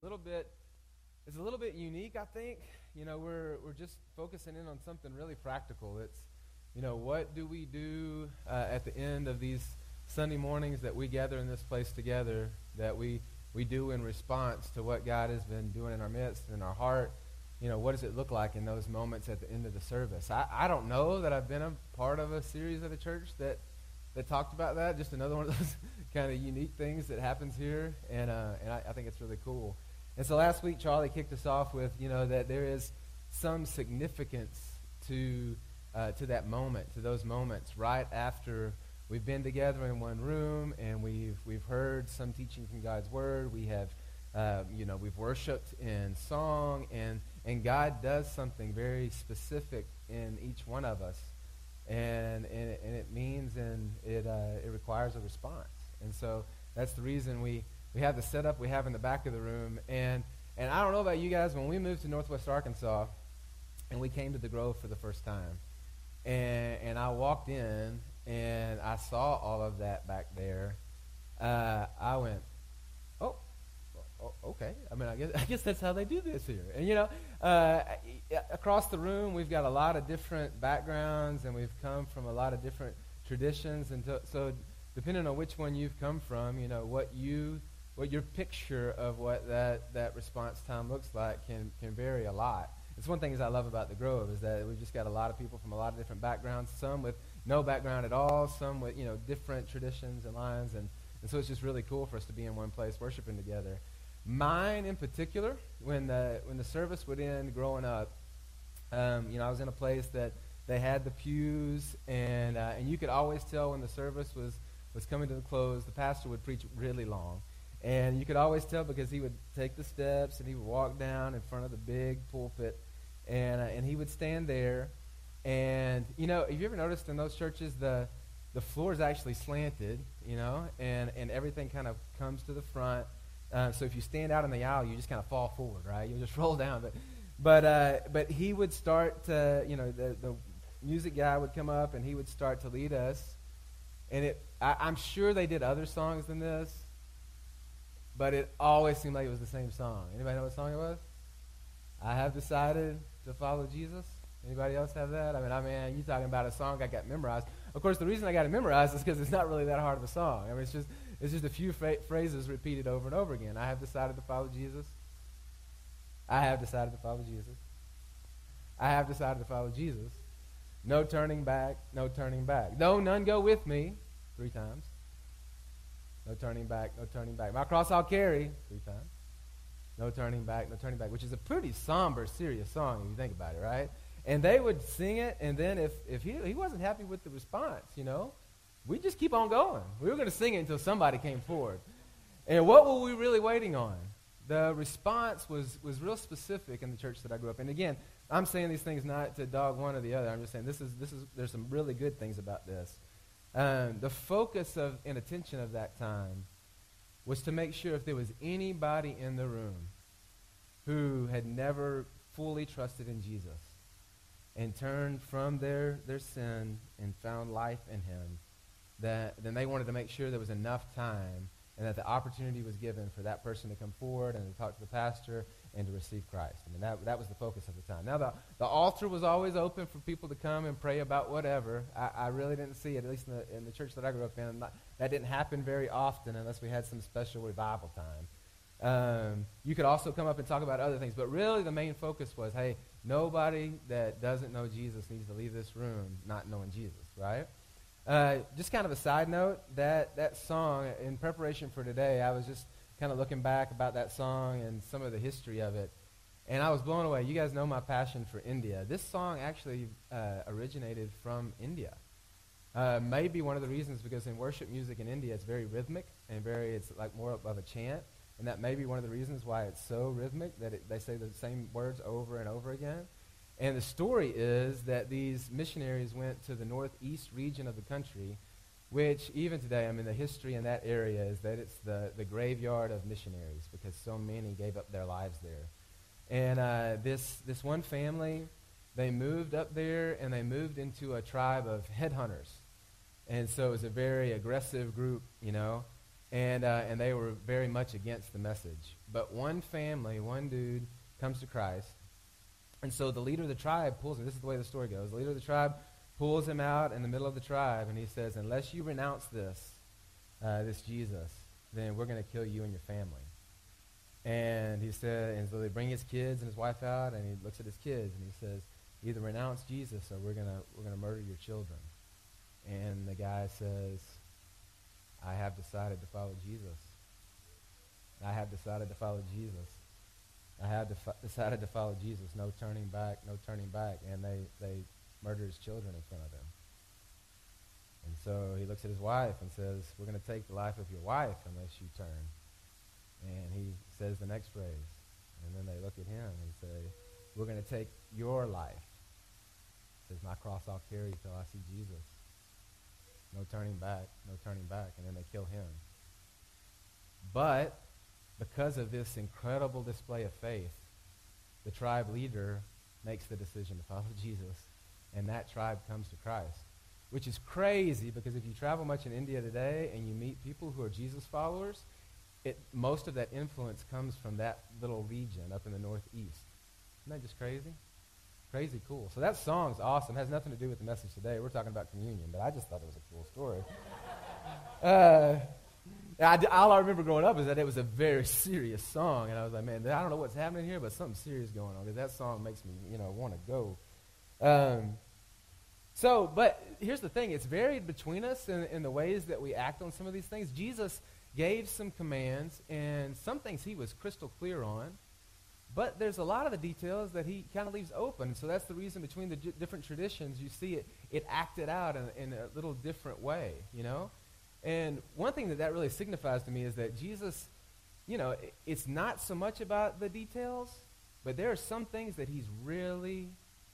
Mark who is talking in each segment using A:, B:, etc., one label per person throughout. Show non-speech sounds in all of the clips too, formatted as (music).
A: a little bit it's a little bit unique i think. You know we're we're just focusing in on something really practical. It's you know what do we do uh, at the end of these sunday mornings that we gather in this place together that we we do in response to what god has been doing in our midst in our heart? You know what does it look like in those moments at the end of the service? I, I don't know that i've been a part of a series at a church that that talked about that. Just another one of those (laughs) kind of unique things that happens here. And uh, and I, I think it's really cool and so last week, Charlie kicked us off with, you know, that there is some significance to, uh, to that moment, to those moments right after we've been together in one room and we've, we've heard some teaching from God's Word. We have, uh, you know, we've worshiped in song and, and God does something very specific in each one of us. And, and, it, and it means and it, uh, it requires a response. And so that's the reason we we have the setup we have in the back of the room. And, and I don't know about you guys, when we moved to Northwest Arkansas and we came to the Grove for the first time, and, and I walked in and I saw all of that back there, uh, I went, oh, okay. I mean, I guess, (laughs) I guess that's how they do this here. And, you know, uh, across the room, we've got a lot of different backgrounds and we've come from a lot of different traditions. And to, so, depending on which one you've come from, you know, what you what your picture of what that, that response time looks like can, can vary a lot. It's one thing I love about the Grove is that we've just got a lot of people from a lot of different backgrounds, some with no background at all, some with, you know, different traditions and lines, and, and so it's just really cool for us to be in one place worshiping together. Mine in particular, when the, when the service would end growing up, um, you know, I was in a place that they had the pews, and, uh, and you could always tell when the service was, was coming to the close, the pastor would preach really long. And you could always tell because he would take the steps and he would walk down in front of the big pulpit and, uh, and he would stand there. And, you know, have you ever noticed in those churches the, the floor is actually slanted, you know, and, and everything kind of comes to the front. Uh, so if you stand out in the aisle, you just kind of fall forward, right? You'll just (laughs) roll down. But, but, uh, but he would start to, you know, the, the music guy would come up and he would start to lead us. And it, I, I'm sure they did other songs than this but it always seemed like it was the same song. Anybody know what song it was? I have decided to follow Jesus. Anybody else have that? I mean, I mean, you talking about a song I got memorized. Of course, the reason I got it memorized is because it's not really that hard of a song. I mean, it's just it's just a few fra- phrases repeated over and over again. I have decided to follow Jesus. I have decided to follow Jesus. I have decided to follow Jesus. No turning back, no turning back. No, none go with me. Three times. No turning back, no turning back. My cross I'll carry three times. No turning back, no turning back, which is a pretty somber, serious song if you think about it, right? And they would sing it, and then if, if he, he wasn't happy with the response, you know, we just keep on going. We were going to sing it until somebody came forward. And what were we really waiting on? The response was, was real specific in the church that I grew up in. And again, I'm saying these things not to dog one or the other. I'm just saying this is, this is, there's some really good things about this. Um, the focus of and attention of that time was to make sure if there was anybody in the room who had never fully trusted in Jesus and turned from their, their sin and found life in him, that then they wanted to make sure there was enough time and that the opportunity was given for that person to come forward and to talk to the pastor and to receive Christ. I mean, that, that was the focus of the time. Now, the, the altar was always open for people to come and pray about whatever. I, I really didn't see it, at least in the, in the church that I grew up in. Not, that didn't happen very often unless we had some special revival time. Um, you could also come up and talk about other things, but really the main focus was, hey, nobody that doesn't know Jesus needs to leave this room not knowing Jesus, right? Uh, just kind of a side note, that, that song, in preparation for today, I was just kind of looking back about that song and some of the history of it. And I was blown away. You guys know my passion for India. This song actually uh, originated from India. Uh, maybe one of the reasons because in worship music in India, it's very rhythmic and very, it's like more of a chant. And that may be one of the reasons why it's so rhythmic that it, they say the same words over and over again. And the story is that these missionaries went to the northeast region of the country, which even today, I mean, the history in that area is that it's the, the graveyard of missionaries because so many gave up their lives there. And uh, this, this one family, they moved up there and they moved into a tribe of headhunters. And so it was a very aggressive group, you know. and, uh, and they were very much against the message. But one family, one dude, comes to Christ. And so the leader of the tribe pulls him. This is the way the story goes. The leader of the tribe pulls him out in the middle of the tribe, and he says, Unless you renounce this, uh, this Jesus, then we're going to kill you and your family. And he said, and so they bring his kids and his wife out, and he looks at his kids, and he says, Either renounce Jesus or we're going to we're gonna murder your children. And the guy says, I have decided to follow Jesus. I have decided to follow Jesus. I have defi- decided to follow Jesus. No turning back, no turning back. And they, they murder his children in front of him. And so he looks at his wife and says, We're going to take the life of your wife unless you turn. And he says the next phrase. And then they look at him and say, We're going to take your life. He says, My cross I'll carry till I see Jesus. No turning back, no turning back. And then they kill him. But because of this incredible display of faith, the tribe leader makes the decision to follow (laughs) Jesus, and that tribe comes to Christ. Which is crazy because if you travel much in India today and you meet people who are Jesus followers, it, most of that influence comes from that little region up in the northeast. Isn't that just crazy? Crazy cool. So that song's awesome. It has nothing to do with the message today. We're talking about communion, but I just thought it was a cool story. (laughs) uh, I, all I remember growing up is that it was a very (laughs) serious song, and I was like, man, I don't know what's happening here, but something serious going on because that song makes me, you know, want to go. Um, so, but here's the thing: it's varied between us in, in the ways that we act on some of these things. Jesus gave some commands, and some things he was crystal clear on. But there's a lot of the details that he kind of leaves open. So that's the reason between the d- different traditions, you see it, it acted out in, in, a little different way, you know? And one thing that that really signifies to me is that Jesus, you know, it, it's not so much about the details, but there are some things that he's really,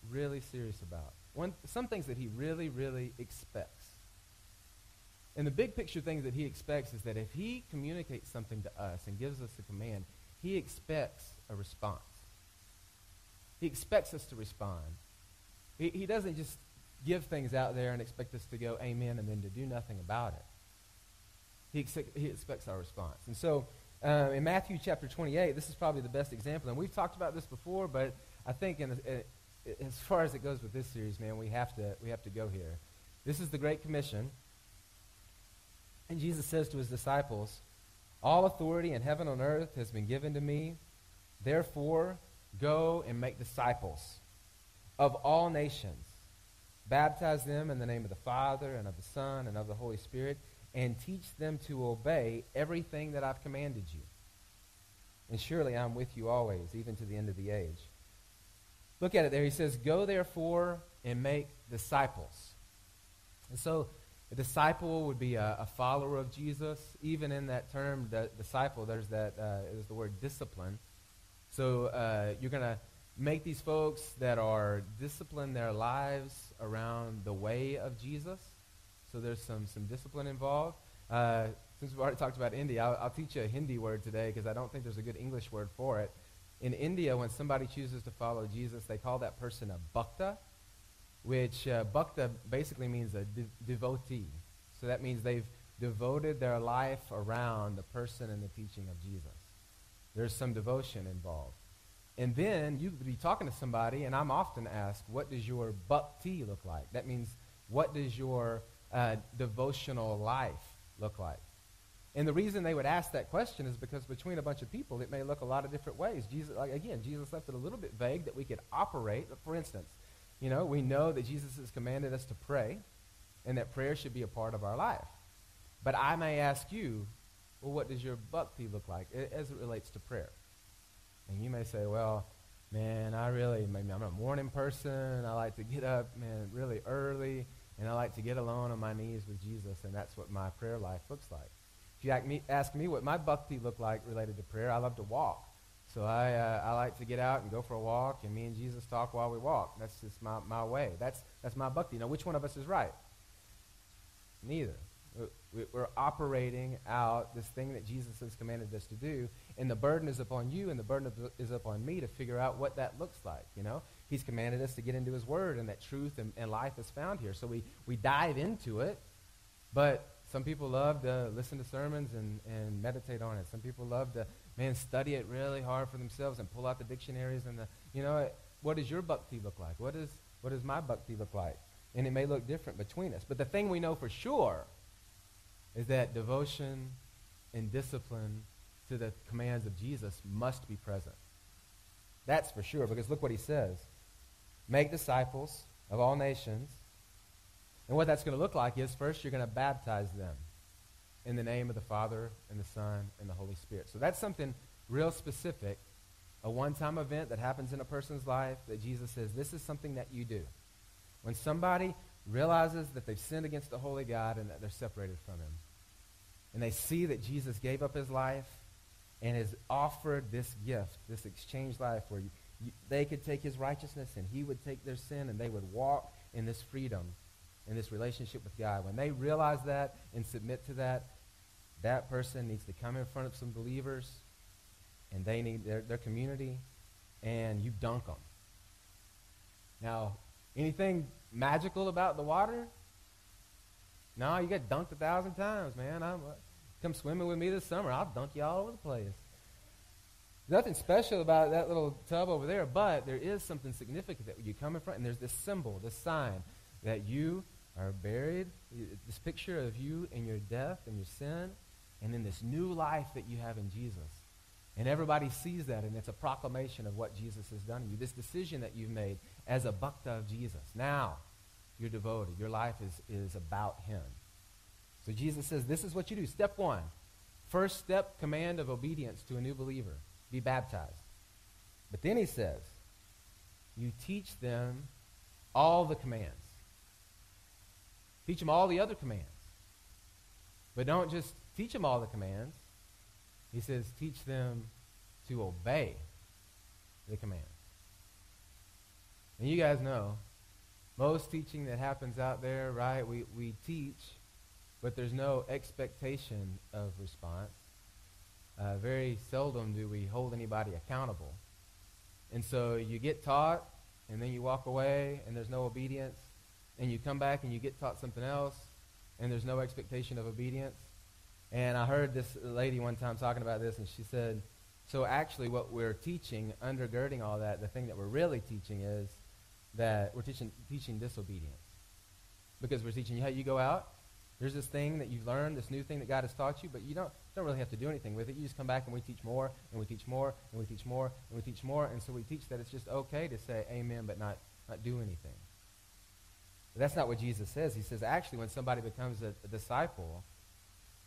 A: really serious about. One, some things that he really, really expects. And the big picture things that he expects is that if he communicates something to us and gives us a command, he expects a response. He expects us to respond. He, he doesn't just give things out there and expect us to go amen and then to do nothing about it. He, ex- he expects our response. And so uh, in Matthew chapter 28, this is probably the best example. And we've talked about this before, but I think in, as far as it goes with this series, man, we have, to, we have to go here. This is the Great Commission. And Jesus says to his disciples, All authority in heaven and earth has been given to me. Therefore, go and make disciples of all nations. Baptize them in the name of the Father and of the Son and of the Holy Spirit, and teach them to obey everything that I've commanded you. And surely I'm with you always, even to the end of the age. Look at it there. He says, Go therefore and make disciples. And so a disciple would be a, a follower of Jesus. Even in that term, the, disciple, there's that uh, there's the word discipline. So uh, you're going to make these folks that are discipline their lives around the way of Jesus. So there's some, some discipline involved. Uh, since we've already talked about India, I'll, I'll teach you a Hindi word today because I don't think there's a good English word for it. In India, when somebody chooses to follow Jesus, they call that person a bhakta, which uh, bhakta basically means a de- devotee. So that means they've devoted their life around the person and the teaching of Jesus. There's some devotion involved. And then you be talking to somebody, and I'm often asked, what does your bhakti look like? That means, what does your uh, devotional life look like? And the reason they would ask that question is because between a bunch of people, it may look a lot of different ways. Jesus, like, again, Jesus left it a little bit vague that we could operate. For instance, you know, we know that Jesus has commanded us to pray, and that prayer should be a part of our life. But I may ask you, well, what does your bhakti look like as it relates to prayer? And you may say, well, man, I really, maybe I'm a morning person. I like to get up, man, really early, and I like to get alone on my knees with Jesus, and that's what my prayer life looks like. You ask me, ask me what my bhakti look like related to prayer, I love to walk. So I, uh, I like to get out and go for a walk, and me and Jesus talk while we walk. That's just my, my way. That's, that's my bhakti. Now, which one of us is right? Neither. We're operating out this thing that Jesus has commanded us to do, and the burden is upon you, and the burden is upon me to figure out what that looks like. You know, He's commanded us to get into His Word, and that truth and, and life is found here. So we we dive into it, but Some people love to listen to sermons and, and meditate on it. Some people love to, man, study it really hard for themselves and pull out the dictionaries and the, you know, what does your bhakti look like? What, is, what does my bhakti look like? And it may look different between us. But the thing we know for sure is that devotion and discipline to the commands of Jesus must be present. That's for sure, because look what he says. Make disciples of all nations. And what that's going to look like is first you're going to baptize them in the name of the Father and the Son and the Holy Spirit. So that's something real specific, a one-time event that happens in a person's life that Jesus says, this is something that you do. When somebody realizes that they've sinned against the holy God and that they're separated from him, and they see that Jesus gave up his life and has offered this gift, this exchange life where you, you, they could take his righteousness and he would take their sin and they would walk in this freedom, in this relationship with God. When they realize that and submit to that, that person needs to come in front of some believers and they need their, their community and you dunk them. Now, anything magical about the water? No, you get dunked a thousand times, man. I'm, uh, come swimming with me this summer. I'll dunk you all over the place. Nothing special about that little tub over there, but there is something significant that you come in front, and there's this symbol, this sign, that you are buried, this picture of you and your death and your sin, and then this new life that you have in Jesus. And everybody sees that, and it's a proclamation of what Jesus has done to you. This decision that you've made as a bhakta of Jesus. Now, you're devoted. Your life is, is about him. So Jesus says, this is what you do. Step one, first step, command of obedience to a new believer. Be baptized. But then he says, you teach them all the commands. Teach them all the other commands. But don't just teach them all the commands. He says, teach them to obey the commands. And you guys know, most teaching that happens out there, right, we, we teach, but there's no expectation of response. Uh, very seldom do we hold anybody accountable. And so you get taught, and then you walk away, and there's no obedience, and you come back and you get taught something else, and there's no expectation of obedience. And I heard this lady one time talking about this, and she said, so actually what we're teaching, undergirding all that, the thing that we're really teaching is that we're teaching, teaching disobedience. Because we're teaching you how you go out. There's this thing that you've learned, this new thing that God has taught you, but you don't, don't really have to do anything with it. You just come back and we teach more, and we teach more, and we teach more, and we teach more. And so we teach that it's just okay to say amen, but not, not do anything. But that's not what Jesus says. He says, actually, when somebody becomes a, a disciple,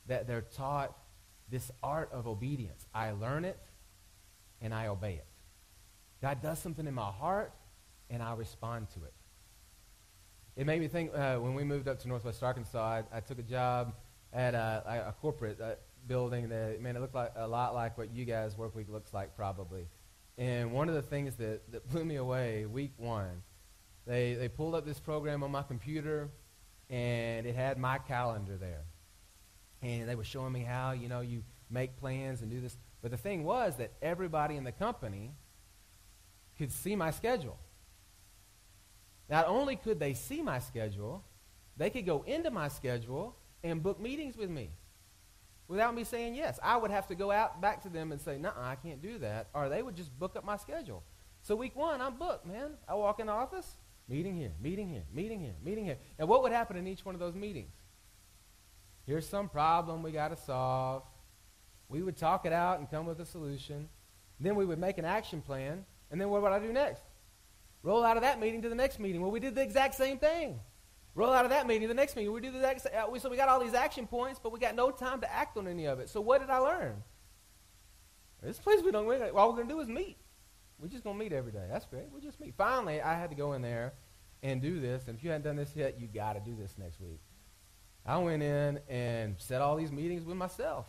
A: that they're taught this art of obedience. I learn it, and I obey it. God does something in my heart, and I respond to it. It made me think uh, when we moved up to Northwest Arkansas, I, I took a job at a, a corporate uh, building that, man, it looked like a lot like what you guys' work week looks like probably. And one of the things that, that blew me away week one, they, they pulled up this program on my computer, and it had my calendar there. And they were showing me how, you know, you make plans and do this. But the thing was that everybody in the company could see my schedule. Not only could they see my schedule, they could go into my schedule and book meetings with me without me saying yes. I would have to go out back to them and say, no, I can't do that. Or they would just book up my schedule. So week one, I'm booked, man. I walk in the office, meeting here, meeting here, meeting here, meeting here. And what would happen in each one of those meetings? Here's some problem we got to solve. We would talk it out and come with a solution. Then we would make an action plan. And then what would I do next? Roll out of that meeting to the next meeting. Well, we did the exact same thing. Roll out of that meeting to the next meeting. We do the exact same. Uh, so we got all these action points, but we got no time to act on any of it. So what did I learn? This place we don't. All we're gonna do is meet. We're just gonna meet every day. That's great. We'll just meet. Finally, I had to go in there and do this. And if you hadn't done this yet, you got to do this next week. I went in and set all these meetings with myself.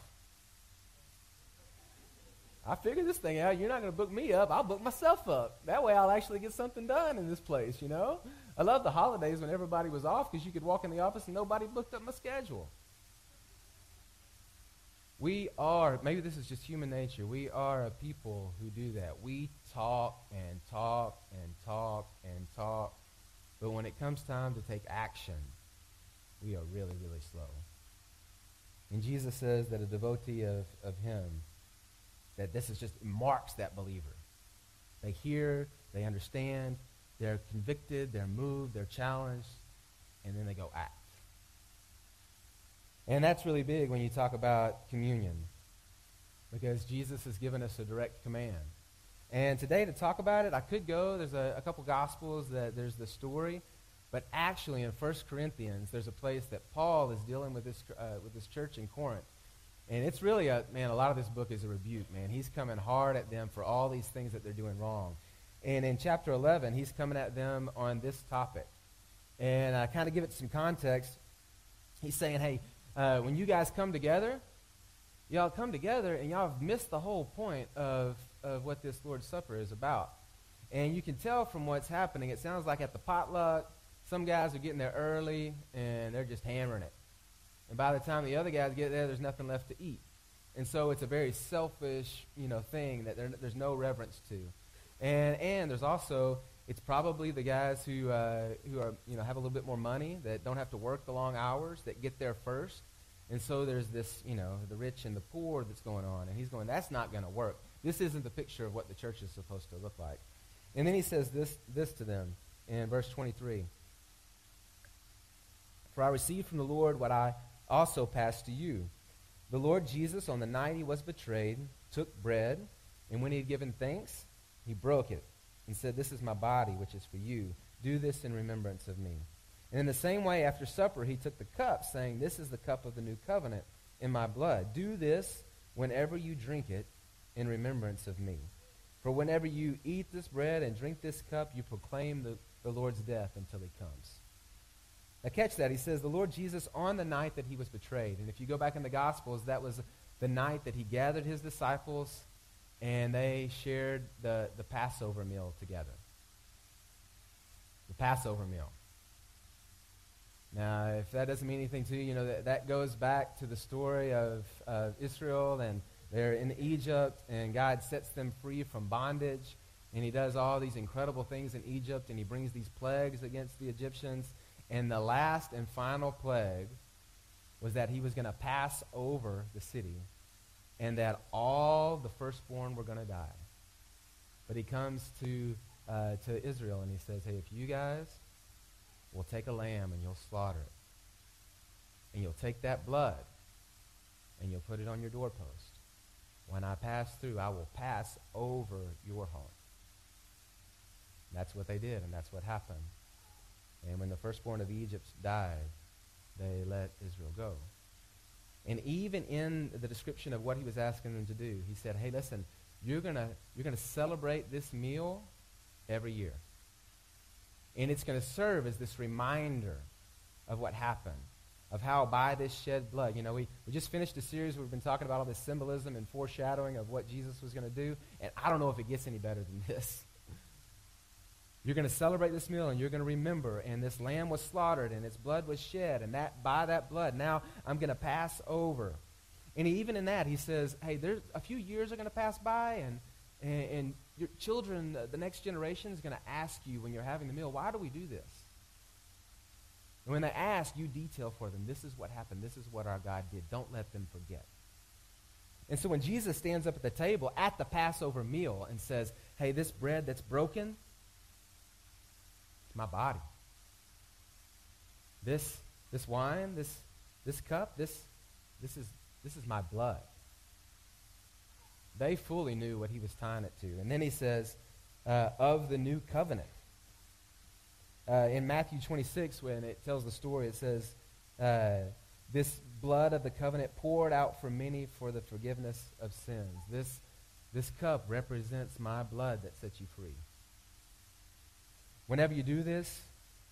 A: I figured this thing out. You're not going to book me up. I'll book myself up. That way I'll actually get something done in this place, you know? I love the holidays when everybody was off because you could walk in the office and nobody booked up my schedule. We are, maybe this is just human nature, we are a people who do that. We talk and talk and talk and talk, but when it comes time to take action, we are really, really slow. And Jesus says that a devotee of, of him, that this is just marks that believer. They hear, they understand, they're convicted, they're moved, they're challenged, and then they go act. And that's really big when you talk about communion, because Jesus has given us a direct command. And today, to talk about it, I could go. There's a, a couple gospels that there's the story, but actually in 1 Corinthians, there's a place that Paul is dealing with this uh, with this church in Corinth, and it's really a man. A lot of this book is a rebuke. Man, he's coming hard at them for all these things that they're doing wrong. And in chapter 11, he's coming at them on this topic. And I kind of give it some context. He's saying, hey, uh, when you guys come together, y'all come together and y'all have missed the whole point of, of what this Lord's Supper is about. And you can tell from what's happening, it sounds like at the potluck, some guys are getting there early and they're just hammering it. And by the time the other guys get there, there's nothing left to eat. And so it's a very selfish, you know, thing that there, there's no reverence to. And, and there's also, it's probably the guys who, uh, who are, you know, have a little bit more money, that don't have to work the long hours, that get there first. And so there's this, you know, the rich and the poor that's going on. And he's going, that's not going to work. This isn't the picture of what the church is supposed to look like. And then he says this, this to them in verse 23. For I received from the Lord what I also passed to you. The Lord Jesus, on the night he was betrayed, took bread, and when he had given thanks, he broke it and said, This is my body, which is for you. Do this in remembrance of me. And in the same way, after supper, he took the cup, saying, This is the cup of the new covenant in my blood. Do this whenever you drink it in remembrance of me. For whenever you eat this bread and drink this cup, you proclaim the, the Lord's death until he comes. Now, catch that. He says, The Lord Jesus, on the night that he was betrayed. And if you go back in the Gospels, that was the night that he gathered his disciples and they shared the, the Passover meal together. The Passover meal. Now, if that doesn't mean anything to you, you know, that, that goes back to the story of, of Israel, and they're in Egypt, and God sets them free from bondage, and he does all these incredible things in Egypt, and he brings these plagues against the Egyptians. And the last and final plague was that he was going to pass over the city and that all the firstborn were going to die. But he comes to, uh, to Israel and he says, hey, if you guys will take a lamb and you'll slaughter it, and you'll take that blood and you'll put it on your doorpost, when I pass through, I will pass over your home. That's what they did, and that's what happened. And when the firstborn of Egypt died, they let Israel go. And even in the description of what he was asking them to do, he said, hey, listen, you're going you're gonna celebrate this meal every year. And it's going to serve as this reminder of what happened, of how by this shed blood, you know, we, we just finished a series where we've been talking about all this symbolism and foreshadowing of what Jesus was going to do. And I don't know if it gets any better than (laughs) this. You're going to celebrate this meal and you're going to remember. And this lamb was slaughtered and its blood was shed. And that by that blood, now I'm going to pass over. And even in that, he says, hey, there's a few years are going to pass by, and, and, and your children, the next generation, is going to ask you when you're having the meal, why do we do this? And when they ask, you detail for them, this is what happened. This is what our God did. Don't let them forget. And so when Jesus stands up at the table at the Passover meal and says, hey, this bread that's broken, it's my body. This, this wine, this, this cup, this, this, is, this is my blood. They fully knew what he was tying it to. And then he says, uh, of the new covenant. Uh, in Matthew 26, when it tells the story, it says, uh, this blood of the covenant poured out for many for the forgiveness of sins. This, this cup represents my blood that sets you free. Whenever you do this,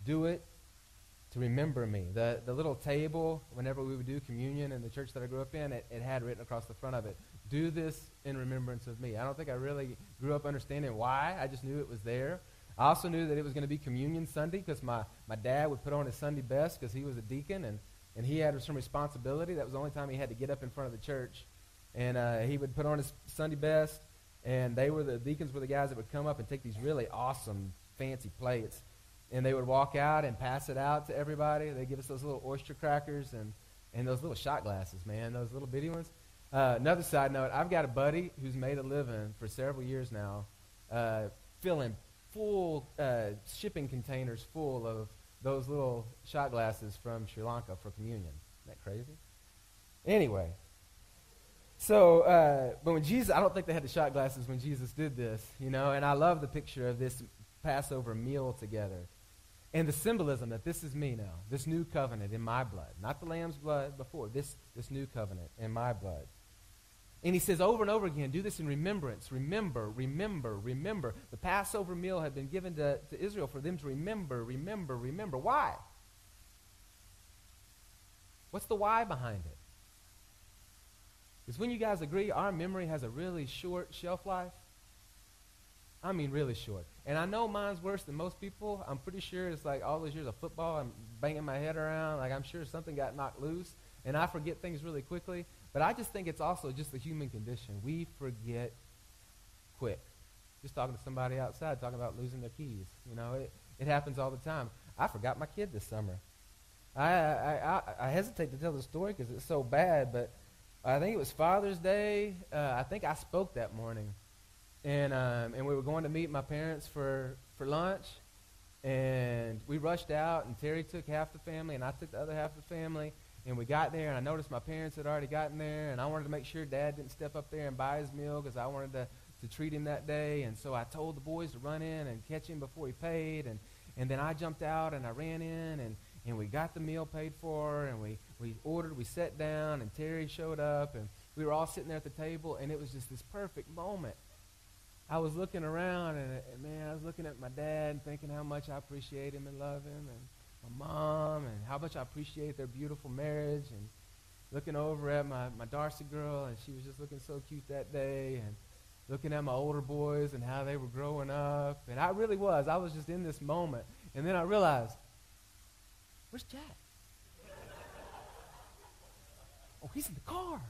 A: do it to remember me. The, the little table, whenever we would do communion in the church that I grew up in, it, it had written across the front of it, do this in remembrance of me. I don't think I really grew up understanding why. I just knew it was there. I also knew that it was going to be Communion Sunday because my, my dad would put on his Sunday best because he was a deacon and, and he had some responsibility. That was the only time he had to get up in front of the church. And uh, he would put on his Sunday best, and they were the deacons were the guys that would come up and take these really awesome fancy plates. And they would walk out and pass it out to everybody. They give us those little oyster crackers and, And those little shot glasses, man, those little bitty ones. Uh, another side note, I've got a buddy who's made a living for several years now uh, filling full uh, shipping containers full of those little shot glasses from Sri Lanka for communion. Isn't that crazy? Anyway, so, uh, but when Jesus, I don't think they had the shot glasses when Jesus did this, you know, and I love the picture of this Passover meal together. And the symbolism that this is me now, this new covenant in my blood, not the lamb's blood before, this, this new covenant in my blood. And he says over and over again, do this in remembrance. Remember, remember, remember. The Passover meal had been given to, to Israel for them to remember, remember, remember. Why? What's the why behind it? Because when you guys agree, our memory has a really short shelf life. I mean, really short. And I know mine's worse than most people. I'm pretty sure it's like all those years of football, I'm banging my head around. Like I'm sure something got knocked loose. And I forget things really quickly. But I just think it's also just the human condition. We forget quick. Just talking to somebody outside, talking about losing their keys. You know, it, it happens all the time. I forgot my kid this summer. I, I, I, I hesitate to tell the story because it's so bad, but I think it was Father's Day. Uh, I think I spoke that morning, and um, and we were going to meet my parents for for lunch, and we rushed out, and Terry took half the family, and I took the other half of the family, and we got there, and I noticed my parents had already gotten there, and I wanted to make sure Dad didn't step up there and buy his meal because I wanted to to treat him that day, and so I told the boys to run in and catch him before he paid, and and then I jumped out and I ran in and and we got the meal paid for, and we, we ordered, we sat down, and Terry showed up, and we were all sitting there at the table, and it was just this perfect moment. I was looking around, and, and man, I was looking at my dad and thinking how much I appreciate him and love him, and my mom, and how much I appreciate their beautiful marriage, and looking over at my, my Darcy girl, and she was just looking so cute that day, and looking at my older boys and how they were growing up. And I really was. I was just in this moment. And then I realized Where's Jack? (laughs) oh, he's in the car.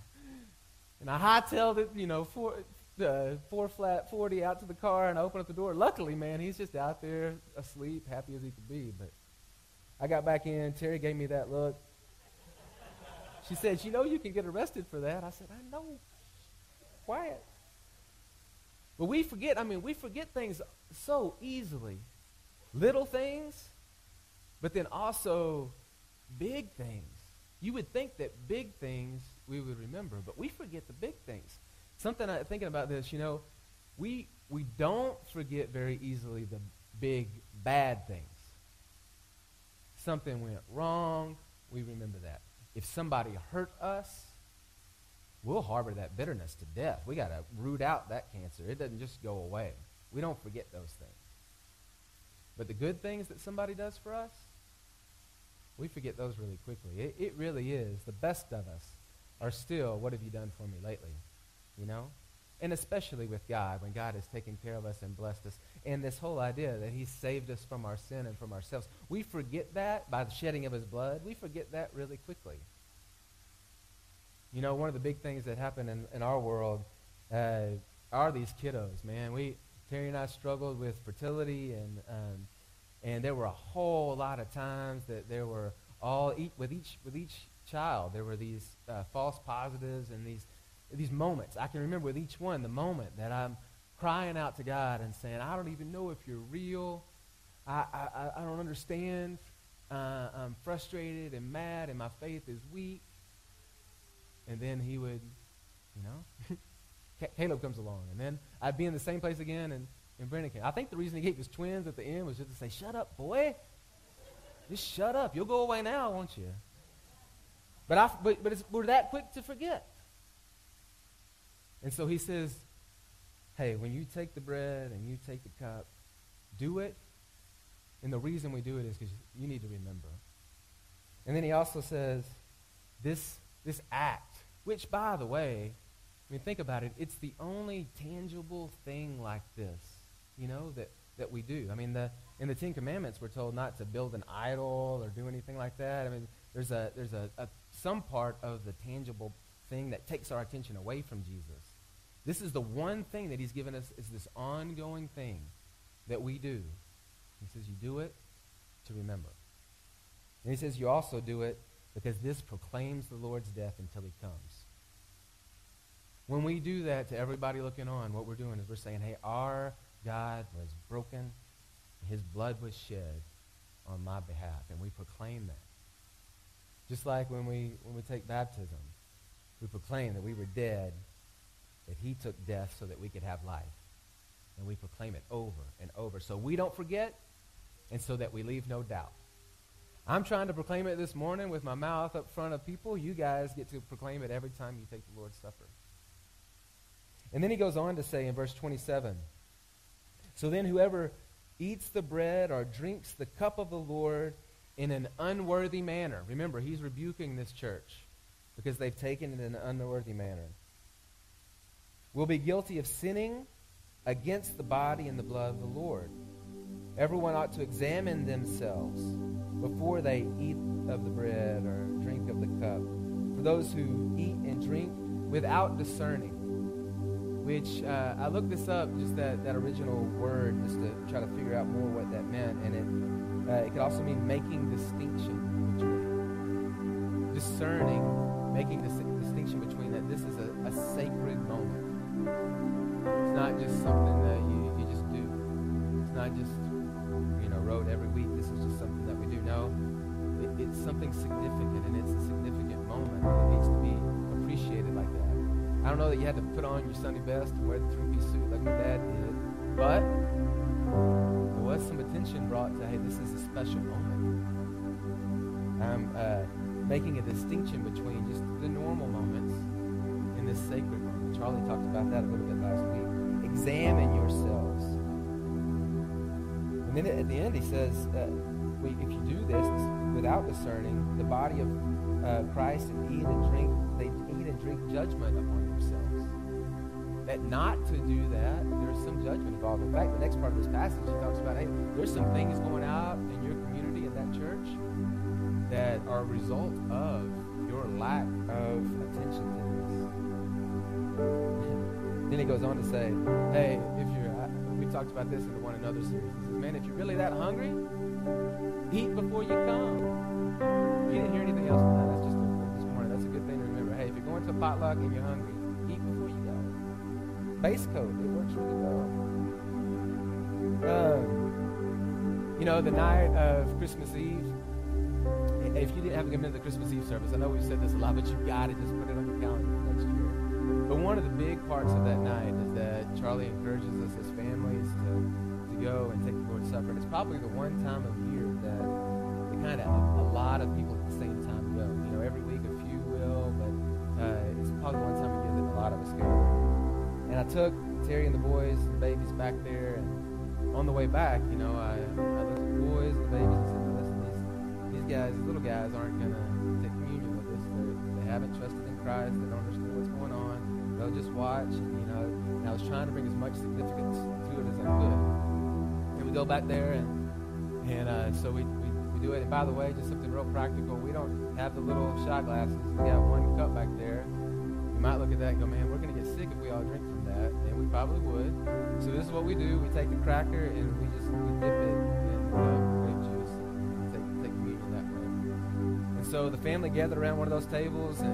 A: And I hightailed it, you know, four, uh, four flat 40 out to the car and I opened up the door. Luckily, man, he's just out there asleep, happy as he could be. But I got back in. Terry gave me that look. She said, You know, you can get arrested for that. I said, I know. Quiet. But we forget, I mean, we forget things so easily. Little things but then also big things. You would think that big things we would remember, but we forget the big things. Something I'm thinking about this, you know, we, we don't forget very easily the big bad things. Something went wrong, we remember that. If somebody hurt us, we'll harbor that bitterness to death. We got to root out that cancer. It doesn't just go away. We don't forget those things. But the good things that somebody does for us, we forget those really quickly. It, it really is. The best of us are still, what have you done for me lately? You know? And especially with God, when God has taken care of us and blessed us. And this whole idea that he saved us from our sin and from ourselves. We forget that by the shedding of his blood. We forget that really quickly. You know, one of the big things that happen in, in our world uh, are these kiddos, man. We, Terry and I struggled with fertility and um, and there were a whole lot of times that there were all with each with each child there were these uh, false positives and these these moments. I can remember with each one the moment that I'm crying out to God and saying, I don't even know if you're real. I, I, I don't understand. Uh, I'm frustrated and mad, and my faith is weak. And then he would, you know, (laughs) Caleb comes along. And then I'd be in the same place again, and in Brennan came. I think the reason he gave his twins at the end was just to say, shut up, boy. Just shut up. You'll go away now, won't you? But, I, but, but we're that quick to forget. And so he says, hey, when you take the bread and you take the cup, do it. And the reason we do it is because you need to remember. And then he also says, this, this act, which, by the way, I mean, think about it. It's the only tangible thing like this you know, that, that we do. I mean, the, in the Ten Commandments, we're told not to build an idol or do anything like that. I mean, there's, a, there's a, a, some part of the tangible thing that takes our attention away from Jesus. This is the one thing that he's given us is this ongoing thing that we do. He says you do it to remember. And he says you also do it because this proclaims the Lord's death until he comes. When we do that to everybody looking on, what we're doing is we're saying, hey, our God was broken, his blood was shed on my behalf, and we proclaim that. Just like when we, when we take baptism, we proclaim that we were dead, that he took death so that we could have life. And we proclaim it over and over. So we don't forget, and so that we leave no doubt. I'm trying to proclaim it this morning with my mouth up front of people. You guys get to proclaim it every time you take the Lord's Supper. And then he goes on to say in verse 27 So then, whoever eats the bread or drinks the cup of the Lord in an unworthy manner, remember, he's rebuking this church because they've taken it in an unworthy manner, We'll be guilty of sinning against the body and the blood of the Lord. Everyone ought to examine themselves before they eat of the bread or drink of the cup. For those who eat and drink without discerning, which uh, I looked this up, just that, that original word, just to try to figure out more what that meant. And it, uh, it could also mean making distinction between discerning, making dis- distinction between that this is a, a sacred moment. It's not just something that you, you just do. It's not just you know, road every week. This is just something that we do. No, it, it's something significant, and it's a significant moment. It needs to be appreciated like that. I don't know that you had to put on your Sunday best and wear the three-piece suit like my dad did, but there was some attention brought to, hey, this is a special moment. I'm uh, making a distinction between just the normal moments and this sacred moment. Charlie talked about that a little bit last week. Examine yourselves And then at the end, he says, uh, if you do this without discerning the body of uh, Christ and eat and drink, they eat and drink judgment upon themselves. That not to do that, there's some judgment involved. In fact, the next part of this passage, he talks about, hey, there's some things going out in your community, in that church, that are a result of your lack of attention to this. then he goes on to say, hey, if you're we talked about this in the One Another series. He says, man, if you're really that hungry, eat before you come. You didn't hear anything else that. That's just this morning. That's a good thing to remember. Hey, if you're going to a potluck and you're hungry, eat before you go. Base coat, it works really well. Um, you know, the night of Christmas Eve, if you didn't have a minute of the Christmas Eve service, I know we've said this a lot, but you got to just put it on your calendar next year. But one of the big parts of that night is that Charlie encourages us as families to, to go and take the Lord's Supper. And it's probably the one time of year that kind of a lot of people at the same time go. You know, every week a few will, but uh, it's probably the one time of year that a lot of us go. And I took Terry and the boys the babies back there, and on the way back, you know, I, I looked at the boys and the babies and said, guys, these little guys aren't going to take communion with us. They're, they haven't trusted in Christ. They don't understand what's going on. They'll just watch, and, you know, and I was trying to bring as much significance to it as I could. And we go back there, and and uh, so we, we, we do it. And by the way, just something real practical. We don't have the little shot glasses. We got one cup back there. You might look at that and go, man, we're going to get sick if we all drink from that. And we probably would. So this is what we do. We take the cracker and we just we dip it in uh, grape so the family gathered around one of those tables, and,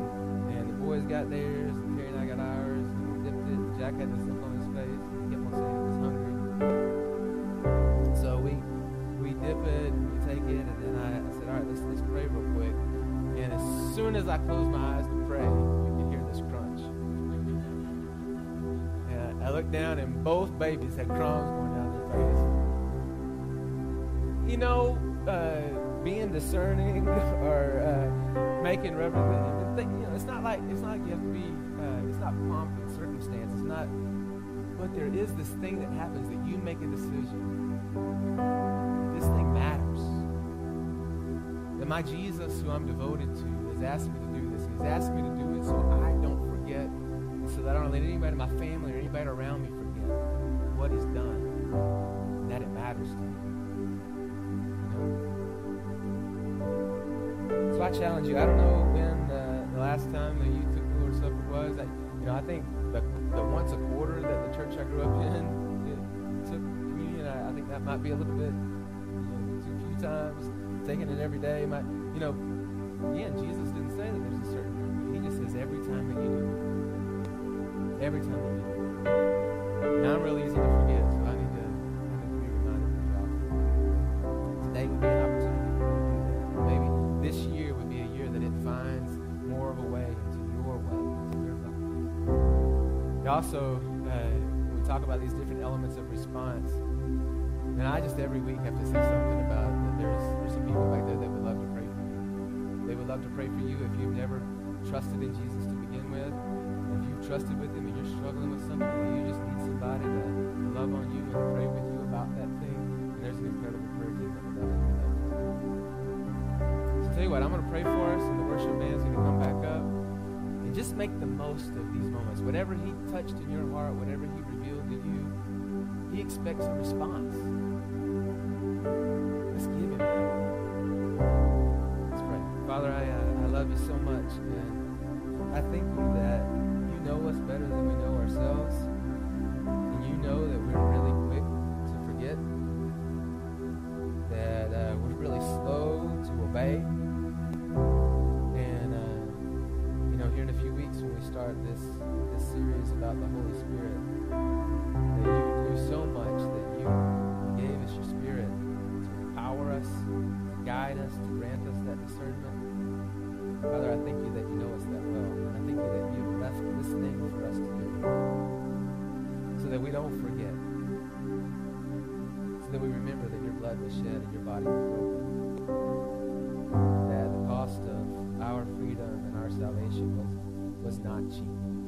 A: and the boys got theirs, and Terry and I got ours. And we dipped it. Jack had this look on his face. And he kept on saying he was hungry. So we we dip it, we take it, and then I, I said, all right, let's, let's pray real quick. And as soon as I closed my eyes to pray, you could hear this crunch. And I looked down, and both babies had crumbs going down their face. You know, uh, being discerning (laughs) or uh, making reverence, you know, it's not like it's not like you have to be. Uh, it's not pomp and circumstance It's not, but there is this thing that happens that you make a decision. This thing matters. That my Jesus, who I'm devoted to, has asked me to do this. He's asked me to do it so I don't forget, so that I don't let anybody in my family or anybody around me forget what He's done, and that it matters to me. Challenge you. I don't know when uh, the last time that you took the Lord's Supper was. I, you know, I think the, the once a quarter that the church I grew up in took communion, I, I, think that might be a little bit, you know, too few times. Taking it every day might, you know, Again, Jesus didn't say that there's a certain number. He just says every time that you do. Every time that you do. And I'm real easy to forget, also, uh, we talk about these different elements of response, and I just every week have to say something about that there's there's some people back there that would love to pray for you. They would love to pray for you if you've never trusted in Jesus to begin with. If you've trusted with him and you're struggling with something, you just need somebody to love on you and pray with you about that thing. And there's an incredible prayer team that would love to do that. So tell you what, I'm going to pray for us, and the worship band's going to come back. Just make the most of these moments. Whatever he touched in your heart, whatever he revealed to you, he expects a response. Let's give him that. Let's pray. Father, I, uh, I love you so much, and I thank you that you know us better than we know ourselves, and you know that we remember that your blood was shed and your body was broken. That the cost of our freedom and our salvation was, was not cheap.